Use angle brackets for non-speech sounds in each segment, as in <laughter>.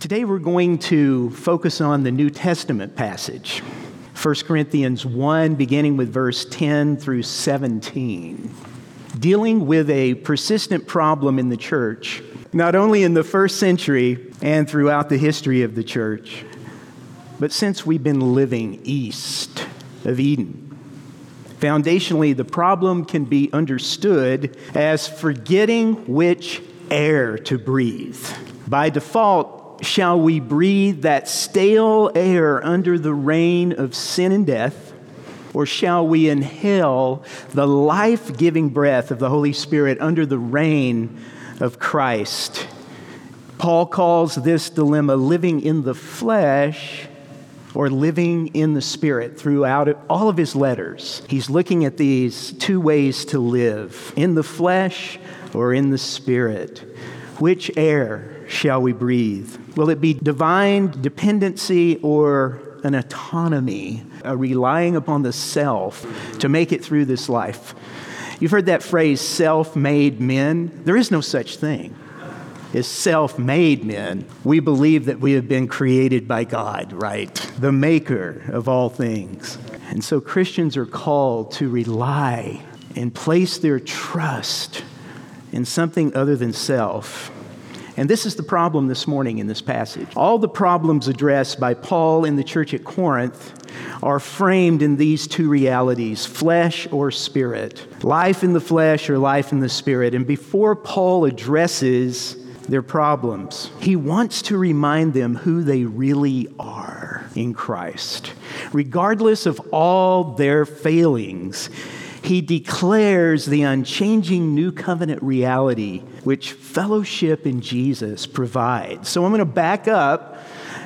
Today we're going to focus on the New Testament passage, 1 Corinthians 1, beginning with verse 10 through 17, dealing with a persistent problem in the church, not only in the first century and throughout the history of the church, but since we've been living east of Eden. Foundationally, the problem can be understood as forgetting which air to breathe. By default, shall we breathe that stale air under the reign of sin and death? Or shall we inhale the life giving breath of the Holy Spirit under the reign of Christ? Paul calls this dilemma living in the flesh or living in the Spirit throughout all of his letters. He's looking at these two ways to live in the flesh or in the Spirit. Which air shall we breathe? Will it be divine dependency or an autonomy, a relying upon the self to make it through this life? You've heard that phrase, self made men. There is no such thing is self made men, we believe that we have been created by God, right? The maker of all things. And so Christians are called to rely and place their trust in something other than self. And this is the problem this morning in this passage. All the problems addressed by Paul in the church at Corinth are framed in these two realities flesh or spirit, life in the flesh or life in the spirit. And before Paul addresses their problems. He wants to remind them who they really are in Christ. Regardless of all their failings, he declares the unchanging new covenant reality which fellowship in Jesus provides. So I'm going to back up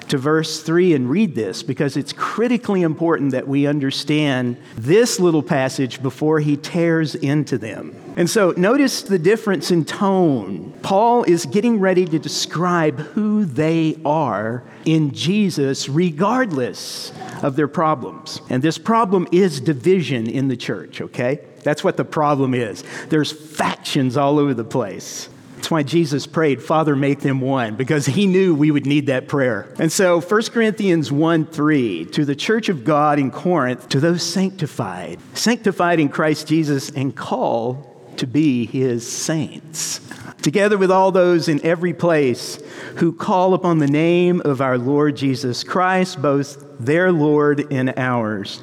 to verse 3 and read this because it's critically important that we understand this little passage before he tears into them. And so notice the difference in tone. Paul is getting ready to describe who they are in Jesus, regardless of their problems. And this problem is division in the church, okay? That's what the problem is. There's factions all over the place. That's why Jesus prayed, Father, make them one, because he knew we would need that prayer. And so 1 Corinthians 1 3, to the church of God in Corinth, to those sanctified, sanctified in Christ Jesus, and called to be his saints. Together with all those in every place who call upon the name of our Lord Jesus Christ, both their Lord and ours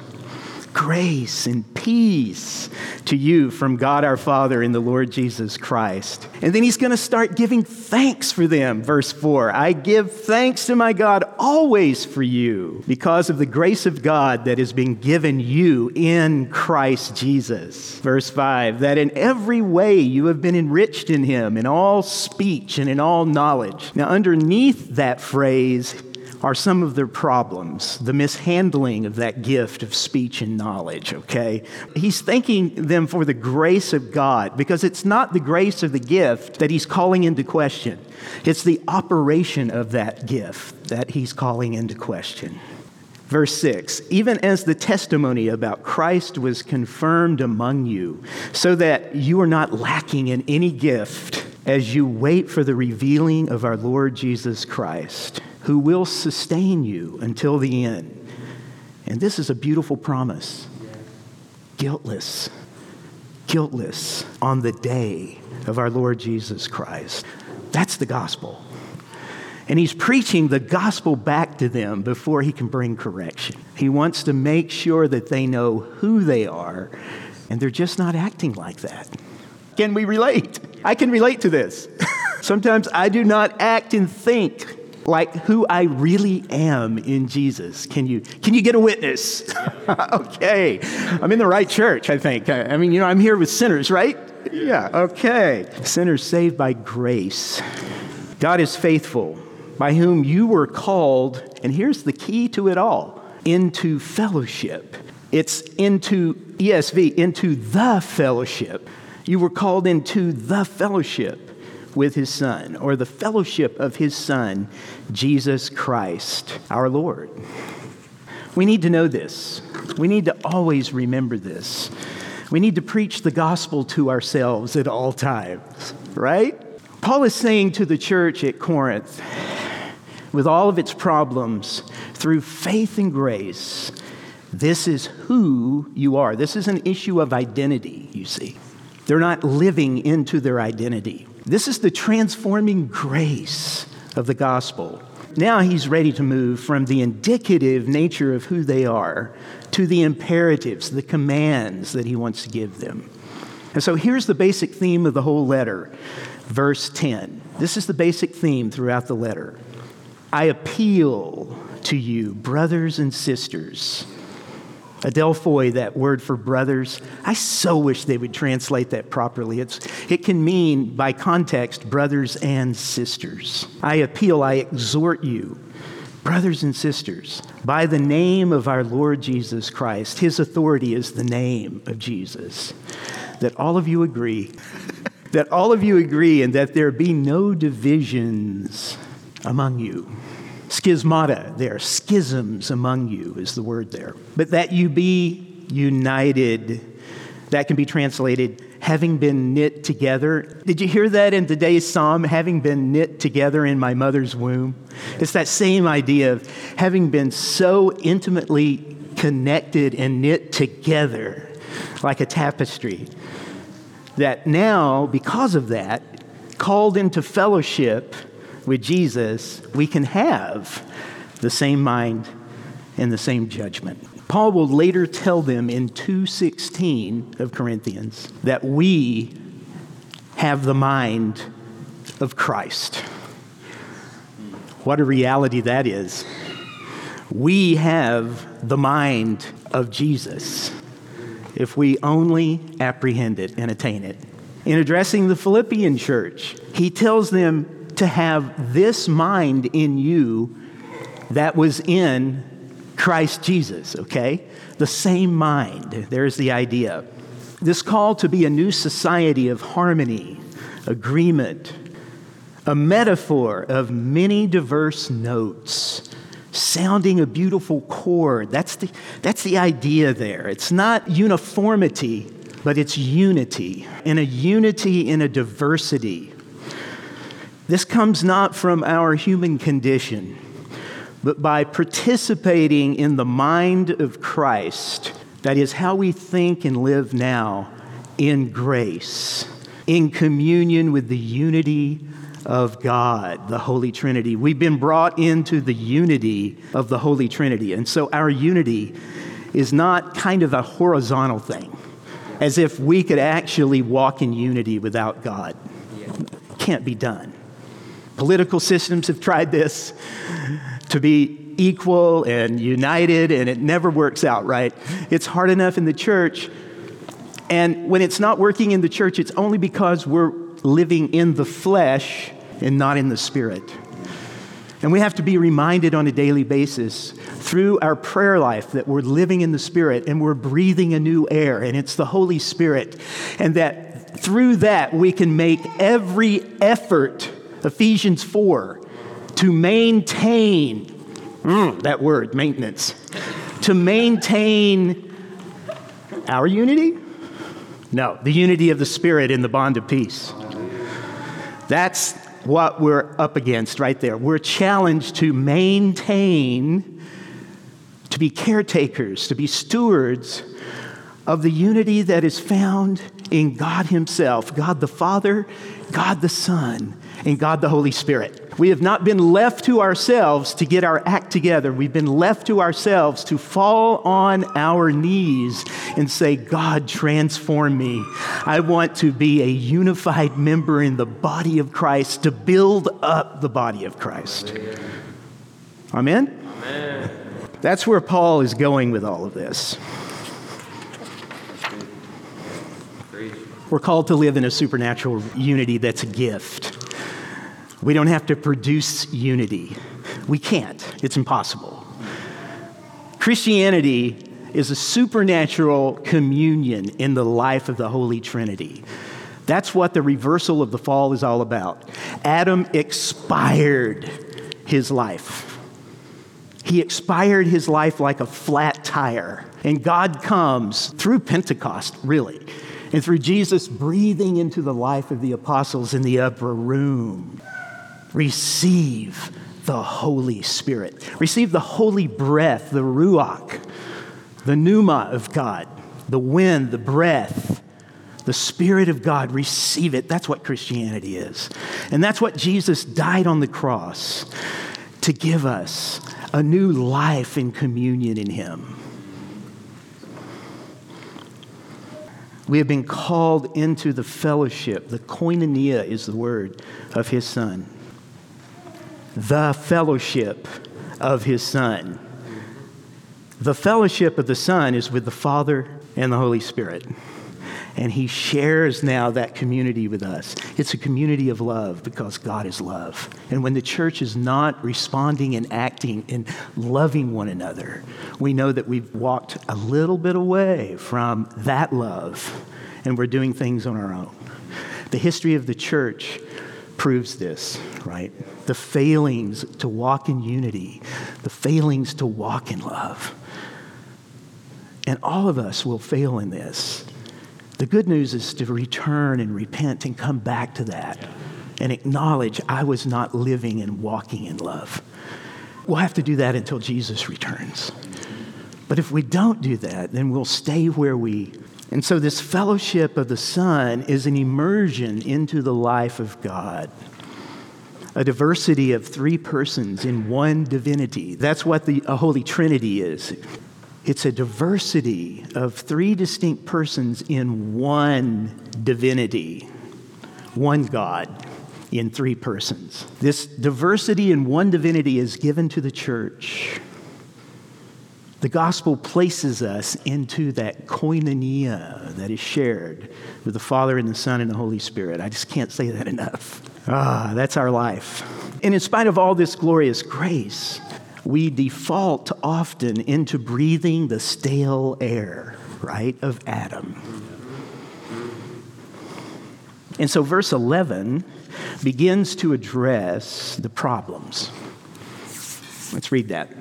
grace and peace to you from God our Father and the Lord Jesus Christ. And then he's going to start giving thanks for them. Verse 4 I give thanks to my God always for you because of the grace of God that has been given you in Christ Jesus. Verse 5 That in every way you have been enriched in him, in all speech and in all knowledge. Now, underneath that phrase, are some of their problems, the mishandling of that gift of speech and knowledge, okay? He's thanking them for the grace of God because it's not the grace of the gift that he's calling into question, it's the operation of that gift that he's calling into question. Verse 6 Even as the testimony about Christ was confirmed among you, so that you are not lacking in any gift as you wait for the revealing of our Lord Jesus Christ who will sustain you until the end. And this is a beautiful promise guiltless, guiltless on the day of our Lord Jesus Christ. That's the gospel. And he's preaching the gospel back to them before he can bring correction. He wants to make sure that they know who they are, and they're just not acting like that. Can we relate? I can relate to this. <laughs> Sometimes I do not act and think like who I really am in Jesus. Can you, can you get a witness? <laughs> okay. I'm in the right church, I think. I mean, you know, I'm here with sinners, right? Yeah, okay. Sinners saved by grace. God is faithful, by whom you were called, and here's the key to it all into fellowship. It's into ESV, into the fellowship. You were called into the fellowship with his Son, or the fellowship of his Son, Jesus Christ, our Lord. We need to know this. We need to always remember this. We need to preach the gospel to ourselves at all times, right? Paul is saying to the church at Corinth, with all of its problems, through faith and grace, this is who you are. This is an issue of identity, you see. They're not living into their identity. This is the transforming grace of the gospel. Now he's ready to move from the indicative nature of who they are to the imperatives, the commands that he wants to give them. And so here's the basic theme of the whole letter, verse 10. This is the basic theme throughout the letter. I appeal to you, brothers and sisters. Adelphoi, that word for brothers, I so wish they would translate that properly. It's, it can mean, by context, brothers and sisters. I appeal, I exhort you, brothers and sisters, by the name of our Lord Jesus Christ. His authority is the name of Jesus. That all of you agree, that all of you agree, and that there be no divisions among you schismata there, schisms among you is the word there. But that you be united, that can be translated having been knit together. Did you hear that in today's psalm? Having been knit together in my mother's womb. It's that same idea of having been so intimately connected and knit together like a tapestry. That now, because of that, called into fellowship with Jesus, we can have the same mind and the same judgment. Paul will later tell them in 2:16 of Corinthians that we have the mind of Christ. What a reality that is. We have the mind of Jesus if we only apprehend it and attain it. In addressing the Philippian church, he tells them to have this mind in you that was in Christ Jesus, okay? The same mind. There's the idea. This call to be a new society of harmony, agreement, a metaphor of many diverse notes sounding a beautiful chord. That's the, that's the idea there. It's not uniformity, but it's unity, and a unity in a diversity. This comes not from our human condition, but by participating in the mind of Christ. That is how we think and live now in grace, in communion with the unity of God, the Holy Trinity. We've been brought into the unity of the Holy Trinity. And so our unity is not kind of a horizontal thing, as if we could actually walk in unity without God. Can't be done. Political systems have tried this to be equal and united, and it never works out, right? It's hard enough in the church. And when it's not working in the church, it's only because we're living in the flesh and not in the spirit. And we have to be reminded on a daily basis through our prayer life that we're living in the Spirit and we're breathing a new air, and it's the Holy Spirit. And that through that we can make every effort Ephesians 4, to maintain, mm, that word, maintenance, to maintain our unity? No, the unity of the Spirit in the bond of peace. That's what we're up against right there. We're challenged to maintain, to be caretakers, to be stewards of the unity that is found in God Himself, God the Father, God the Son, and God the Holy Spirit. We have not been left to ourselves to get our act together. We've been left to ourselves to fall on our knees and say, God, transform me. I want to be a unified member in the body of Christ to build up the body of Christ. Amen? Amen. That's where Paul is going with all of this. We're called to live in a supernatural unity that's a gift. We don't have to produce unity. We can't, it's impossible. Christianity is a supernatural communion in the life of the Holy Trinity. That's what the reversal of the fall is all about. Adam expired his life. He expired his life like a flat tire. And God comes through Pentecost, really, and through Jesus breathing into the life of the apostles in the upper room receive the Holy Spirit. Receive the holy breath, the Ruach, the pneuma of God, the wind, the breath, the Spirit of God. Receive it. That's what Christianity is. And that's what Jesus died on the cross to give us a new life in communion in Him. We have been called into the fellowship. The koinonia is the word of his son. The fellowship of his son. The fellowship of the son is with the Father and the Holy Spirit. And he shares now that community with us. It's a community of love because God is love. And when the church is not responding and acting and loving one another, we know that we've walked a little bit away from that love and we're doing things on our own. The history of the church proves this, right? The failings to walk in unity, the failings to walk in love. And all of us will fail in this. The good news is to return and repent and come back to that and acknowledge I was not living and walking in love. We'll have to do that until Jesus returns. But if we don't do that, then we'll stay where we. And so, this fellowship of the Son is an immersion into the life of God. A diversity of three persons in one divinity. That's what the Holy Trinity is. It's a diversity of three distinct persons in one divinity, one God in three persons. This diversity in one divinity is given to the church. The gospel places us into that koinonia that is shared with the Father and the Son and the Holy Spirit. I just can't say that <laughs> enough. Ah, that's our life. And in spite of all this glorious grace, we default often into breathing the stale air, right, of Adam. And so, verse 11 begins to address the problems. Let's read that.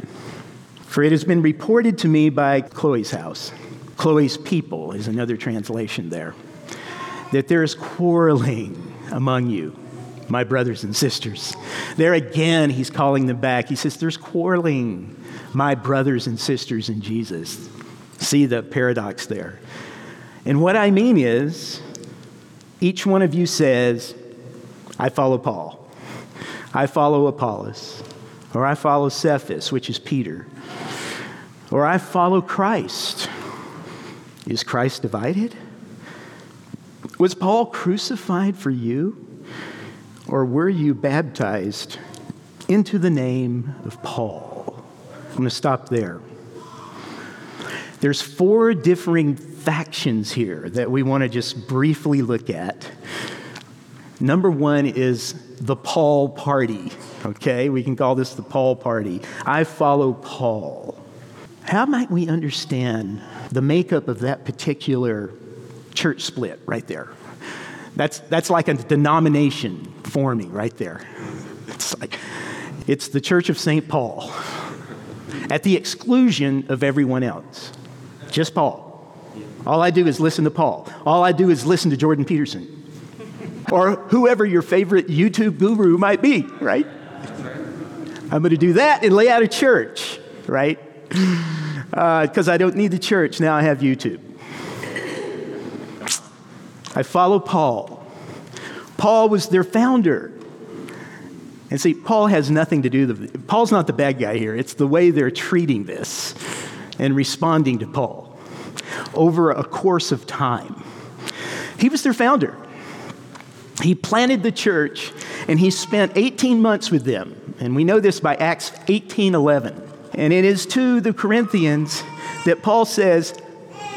For it has been reported to me by Chloe's house, Chloe's people is another translation there, that there is quarreling among you my brothers and sisters. There again, he's calling them back. He says, There's quarreling, my brothers and sisters in Jesus. See the paradox there. And what I mean is, each one of you says, I follow Paul, I follow Apollos, or I follow Cephas, which is Peter, or I follow Christ. Is Christ divided? Was Paul crucified for you? Or were you baptized into the name of Paul? I'm going to stop there. There's four differing factions here that we want to just briefly look at. Number one is the Paul party, okay? We can call this the Paul party. I follow Paul. How might we understand the makeup of that particular church split right there? That's, that's like a denomination forming right there. It's like, it's the Church of St. Paul at the exclusion of everyone else. Just Paul. All I do is listen to Paul. All I do is listen to Jordan Peterson or whoever your favorite YouTube guru might be, right? I'm going to do that and lay out a church, right? Because uh, I don't need the church. Now I have YouTube. I follow Paul. Paul was their founder. And see, Paul has nothing to do with Paul's not the bad guy here. It's the way they're treating this and responding to Paul over a course of time. He was their founder. He planted the church and he spent 18 months with them. And we know this by Acts 18:11. And it is to the Corinthians that Paul says,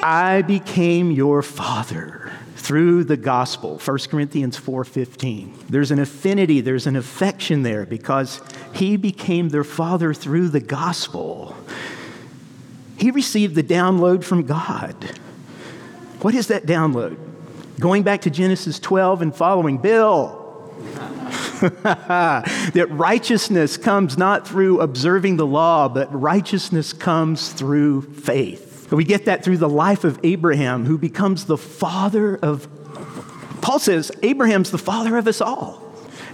"I became your father." Through the gospel 1 corinthians 4.15 there's an affinity there's an affection there because he became their father through the gospel. He received the download from god. What is that download? Going back to genesis 12 and following bill. <laughs> That righteousness comes not through observing the law but righteousness comes through faith we get that through the life of Abraham, who becomes the father of. Paul says Abraham's the father of us all.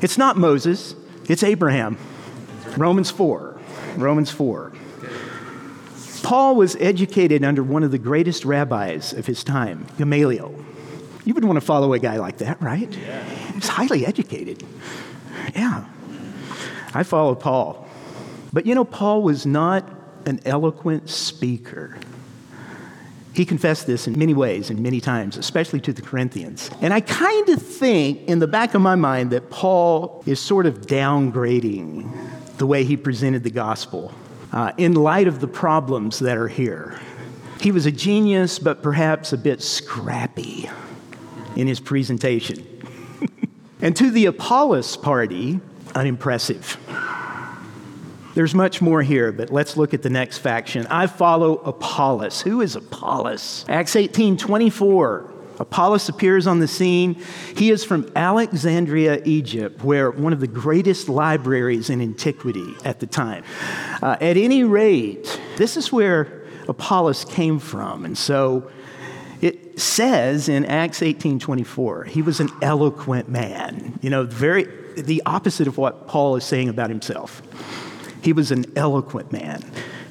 It's not Moses, it's Abraham. Romans 4. Romans 4. Paul was educated under one of the greatest rabbis of his time, Gamaliel. You would want to follow a guy like that, right? Yeah. He's highly educated. Yeah. I follow Paul. But you know, Paul was not an eloquent speaker. He confessed this in many ways and many times, especially to the Corinthians. And I kind of think in the back of my mind that Paul is sort of downgrading the way he presented the gospel uh, in light of the problems that are here. He was a genius, but perhaps a bit scrappy in his presentation. <laughs> and to the Apollos party, unimpressive. There's much more here, but let's look at the next faction. I follow Apollos. Who is Apollos? Acts 18 24. Apollos appears on the scene. He is from Alexandria, Egypt, where one of the greatest libraries in antiquity at the time. Uh, at any rate, this is where Apollos came from. And so it says in Acts 18:24, he was an eloquent man. You know, very the opposite of what Paul is saying about himself. He was an eloquent man,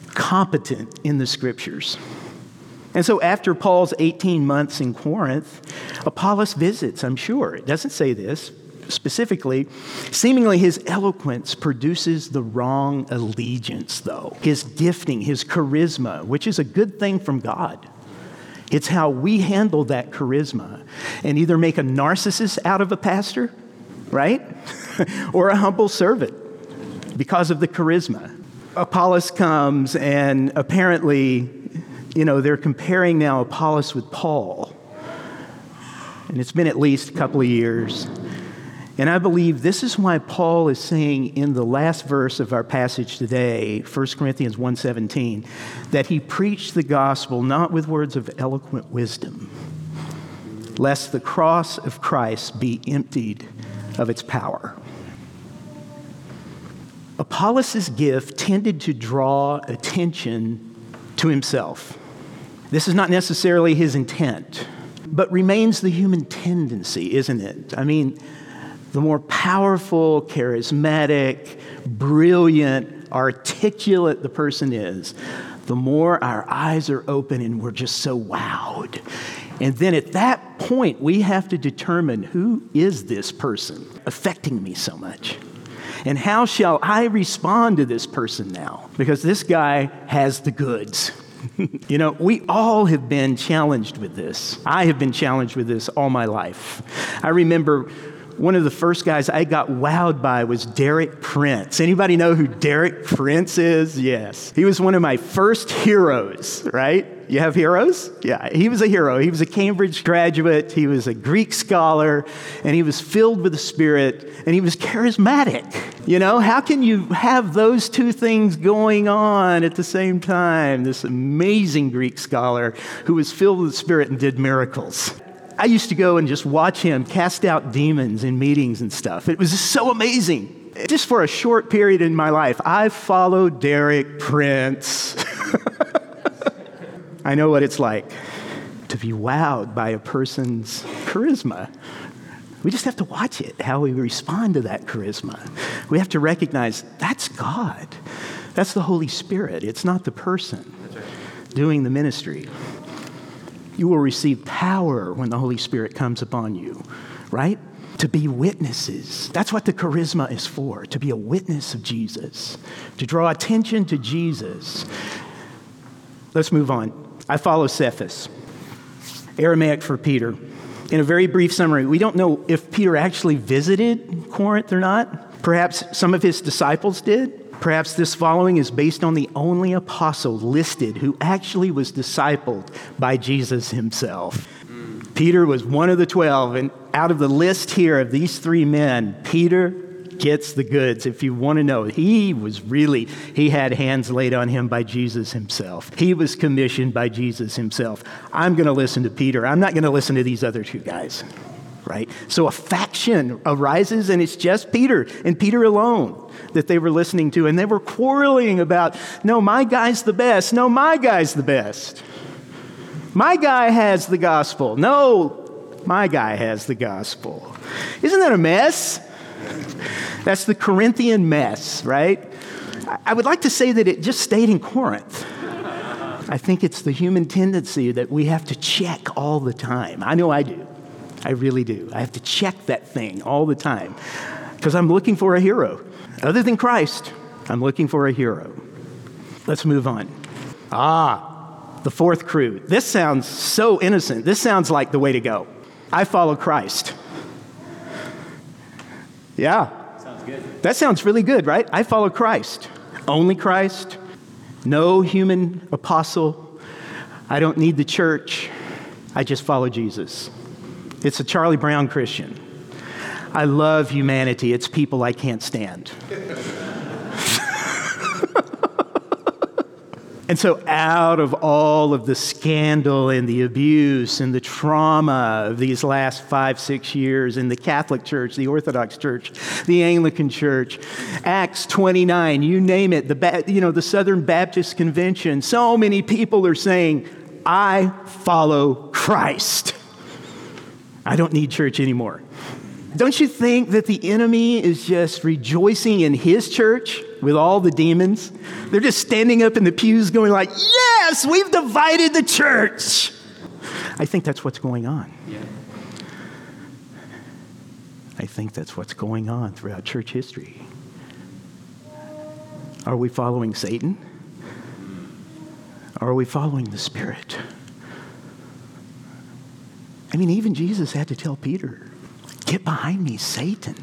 competent in the scriptures. And so, after Paul's 18 months in Corinth, Apollos visits, I'm sure. It doesn't say this specifically. Seemingly, his eloquence produces the wrong allegiance, though. His gifting, his charisma, which is a good thing from God. It's how we handle that charisma and either make a narcissist out of a pastor, right? <laughs> or a humble servant because of the charisma. Apollos comes, and apparently, you know, they're comparing now Apollos with Paul. And it's been at least a couple of years. And I believe this is why Paul is saying in the last verse of our passage today, 1 Corinthians 1:17, that he preached the gospel not with words of eloquent wisdom, lest the cross of Christ be emptied of its power. Apollos' gift tended to draw attention to himself. This is not necessarily his intent, but remains the human tendency, isn't it? I mean, the more powerful, charismatic, brilliant, articulate the person is, the more our eyes are open and we're just so wowed. And then at that point, we have to determine who is this person affecting me so much? And how shall I respond to this person now? Because this guy has the goods. <laughs> you know, we all have been challenged with this. I have been challenged with this all my life. I remember one of the first guys I got wowed by was Derek Prince. Anybody know who Derek Prince is? Yes. He was one of my first heroes, right? You have heroes? Yeah, he was a hero. He was a Cambridge graduate, he was a Greek scholar, and he was filled with the Spirit, and he was charismatic. You know, how can you have those two things going on at the same time? This amazing Greek scholar who was filled with the Spirit and did miracles. I used to go and just watch him cast out demons in meetings and stuff. It was so amazing just for a short period in my life, I followed Derek Prince. <laughs> I know what it's like to be wowed by a person's charisma. We just have to watch it, how we respond to that charisma. We have to recognize that's God. That's the Holy Spirit. It's not the person doing the ministry. You will receive power when the Holy Spirit comes upon you, right? To be witnesses. That's what the charisma is for, to be a witness of Jesus, to draw attention to Jesus. Let's move on. I follow Cephas, Aramaic for Peter. In a very brief summary, we don't know if Peter actually visited Corinth or not. Perhaps some of his disciples did. Perhaps this following is based on the only apostle listed who actually was discipled by Jesus himself. Peter was one of the 12, and out of the list here of these three men, Peter, gets the goods. If you want to know, he was really, he had hands laid on him by Jesus himself. He was commissioned by Jesus himself. I'm going to listen to Peter. I'm not going to listen to these other two guys, right? So a faction arises, and it's just Peter and Peter alone that they were listening to. And they were quarreling about, no, my guy's the best. No, my guy's the best. My guy has the gospel. No, my guy has the gospel. Isn't that a mess? That's the Corinthian mess, right? I would like to say that it just stayed in Corinth. I think it's the human tendency that we have to check all the time. I know I do. I really do. I have to check that thing all the time because I'm looking for a hero. Other than Christ, I'm looking for a hero. Let's move on. Ah, the fourth crew. This sounds so innocent. This sounds like the way to go. I follow Christ. Yeah. Sounds good. That sounds really good, right? I follow Christ. Only Christ. No human apostle. I don't need the church. I just follow Jesus. It's a Charlie Brown Christian. I love humanity. It's people I can't stand. And so, out of all of the scandal and the abuse and the trauma of these last five, six years in the Catholic Church, the Orthodox Church, the Anglican Church, Acts 29, you name it, the, you know, the Southern Baptist Convention, so many people are saying, I follow Christ. I don't need church anymore. Don't you think that the enemy is just rejoicing in his church with all the demons? They're just standing up in the pews going like, "Yes, we've divided the church." I think that's what's going on. Yeah. I think that's what's going on throughout church history. Are we following Satan? Or are we following the Spirit? I mean, even Jesus had to tell Peter, Get behind me, Satan.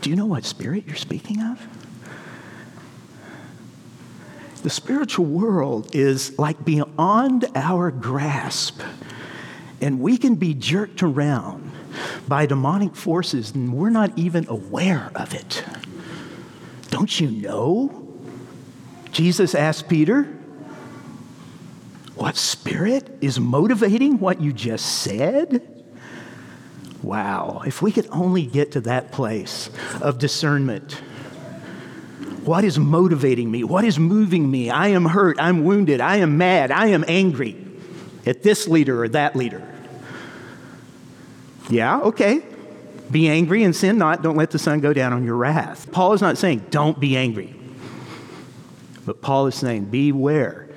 Do you know what spirit you're speaking of? The spiritual world is like beyond our grasp, and we can be jerked around by demonic forces, and we're not even aware of it. Don't you know? Jesus asked Peter, What spirit is motivating what you just said? Wow, if we could only get to that place of discernment. What is motivating me? What is moving me? I am hurt. I'm wounded. I am mad. I am angry at this leader or that leader. Yeah, okay. Be angry and sin not. Don't let the sun go down on your wrath. Paul is not saying don't be angry. But Paul is saying beware.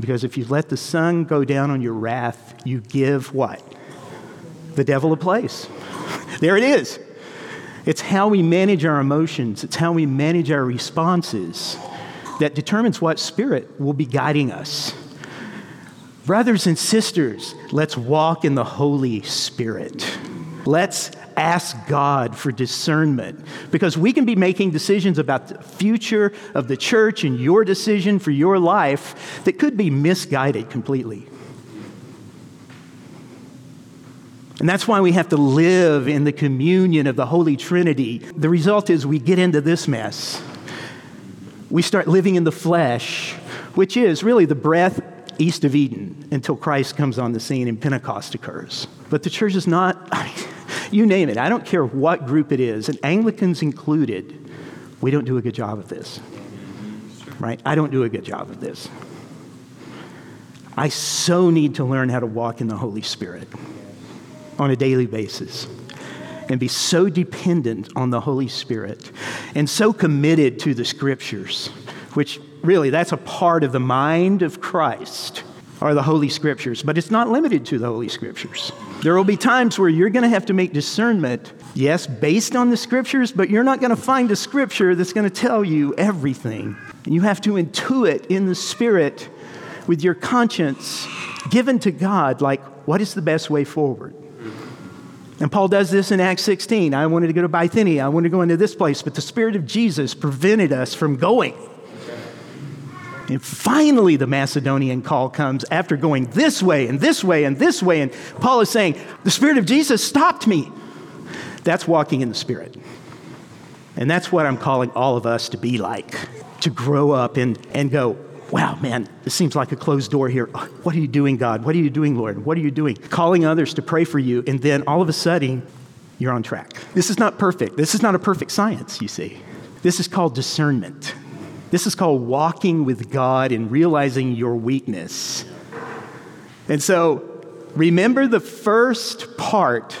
Because if you let the sun go down on your wrath, you give what? The devil a place. there it is. It's how we manage our emotions, it's how we manage our responses that determines what spirit will be guiding us. Brothers and sisters, let's walk in the Holy Spirit. Let's ask God for discernment because we can be making decisions about the future of the church and your decision for your life that could be misguided completely. And that's why we have to live in the communion of the Holy Trinity. The result is we get into this mess. We start living in the flesh, which is really the breath east of Eden until Christ comes on the scene and Pentecost occurs. But the church is not, <laughs> you name it, I don't care what group it is, and Anglicans included, we don't do a good job of this. Right? I don't do a good job of this. I so need to learn how to walk in the Holy Spirit on a daily basis and be so dependent on the Holy Spirit and so committed to the scriptures, which really that's a part of the mind of Christ are the Holy Scriptures, but it's not limited to the Holy Scriptures. There will be times where you're going to have to make discernment, yes, based on the Scriptures, but you're not going to find a Scripture that's going to tell you everything. You have to intuit in the Spirit with your conscience given to God, like, what is the best way forward? And Paul does this in Acts 16. I wanted to go to Bithynia. I wanted to go into this place, but the Spirit of Jesus prevented us from going. And finally, the Macedonian call comes after going this way and this way and this way. And Paul is saying, The Spirit of Jesus stopped me. That's walking in the Spirit. And that's what I'm calling all of us to be like, to grow up and, and go, wow, man, this seems like a closed door here. Uh, what are you doing, God? What are you doing, Lord? What are you doing? Calling others to pray for you, and then all of a sudden, you're on track. This is not perfect. This is not a perfect science, you see. This is called discernment. This is called walking with God and realizing your weakness. And so, remember the first part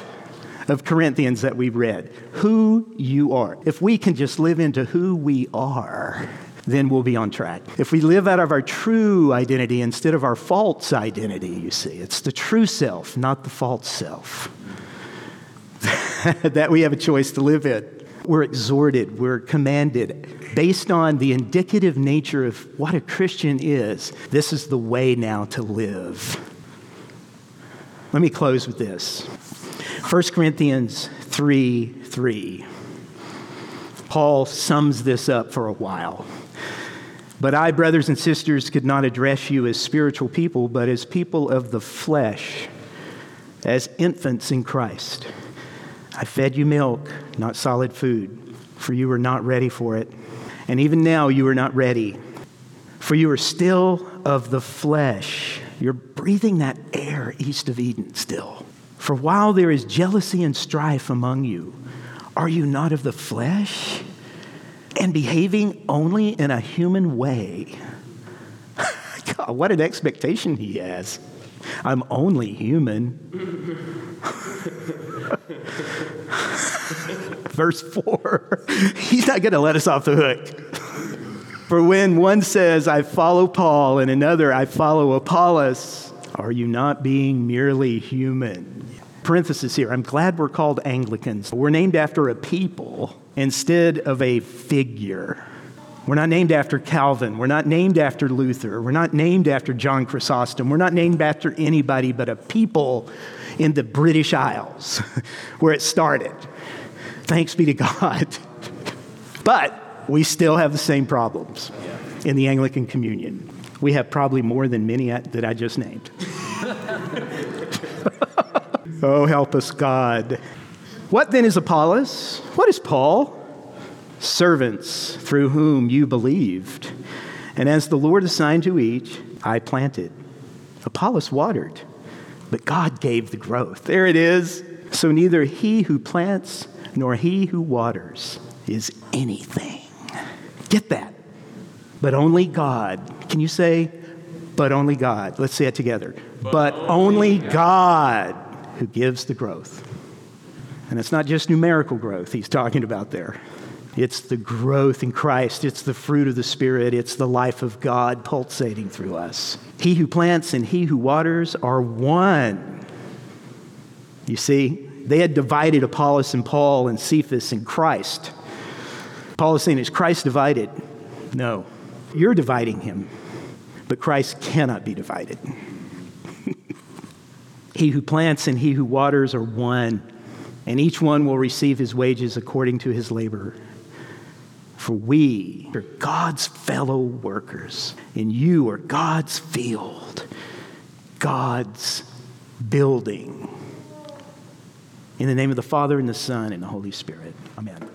of Corinthians that we read. Who you are. If we can just live into who we are, then we'll be on track. If we live out of our true identity instead of our false identity, you see, it's the true self, not the false self, <laughs> that we have a choice to live in. We're exhorted, we're commanded, based on the indicative nature of what a Christian is. This is the way now to live. Let me close with this 1 Corinthians 3 3. Paul sums this up for a while. But I, brothers and sisters, could not address you as spiritual people, but as people of the flesh, as infants in Christ. I fed you milk, not solid food, for you were not ready for it. And even now you are not ready, for you are still of the flesh. You're breathing that air east of Eden still. For while there is jealousy and strife among you, are you not of the flesh? And behaving only in a human way. <laughs> God, what an expectation he has. I'm only human. <laughs> Verse 4, <laughs> he's not going to let us off the hook. For when one says, I follow Paul, and another, I follow Apollos, are you not being merely human? Parenthesis here, I'm glad we're called Anglicans. We're named after a people instead of a figure. We're not named after Calvin. We're not named after Luther. We're not named after John Chrysostom. We're not named after anybody but a people in the British Isles <laughs> where it started. Thanks be to God. <laughs> but we still have the same problems in the Anglican Communion. We have probably more than many that I just named. <laughs> oh, help us, God. What then is Apollos? What is Paul? Servants through whom you believed. And as the Lord assigned to each, I planted. Apollos watered, but God gave the growth. There it is. So neither he who plants nor he who waters is anything. Get that. But only God. Can you say, but only God? Let's say it together. But, but only God. God who gives the growth. And it's not just numerical growth he's talking about there. It's the growth in Christ. It's the fruit of the Spirit. It's the life of God pulsating through us. He who plants and he who waters are one. You see, they had divided Apollos and Paul and Cephas and Christ. Paul is saying, Is Christ divided? No. You're dividing him, but Christ cannot be divided. <laughs> he who plants and he who waters are one and each one will receive his wages according to his labor. For we are God's fellow workers, and you are God's field, God's building. In the name of the Father, and the Son, and the Holy Spirit. Amen.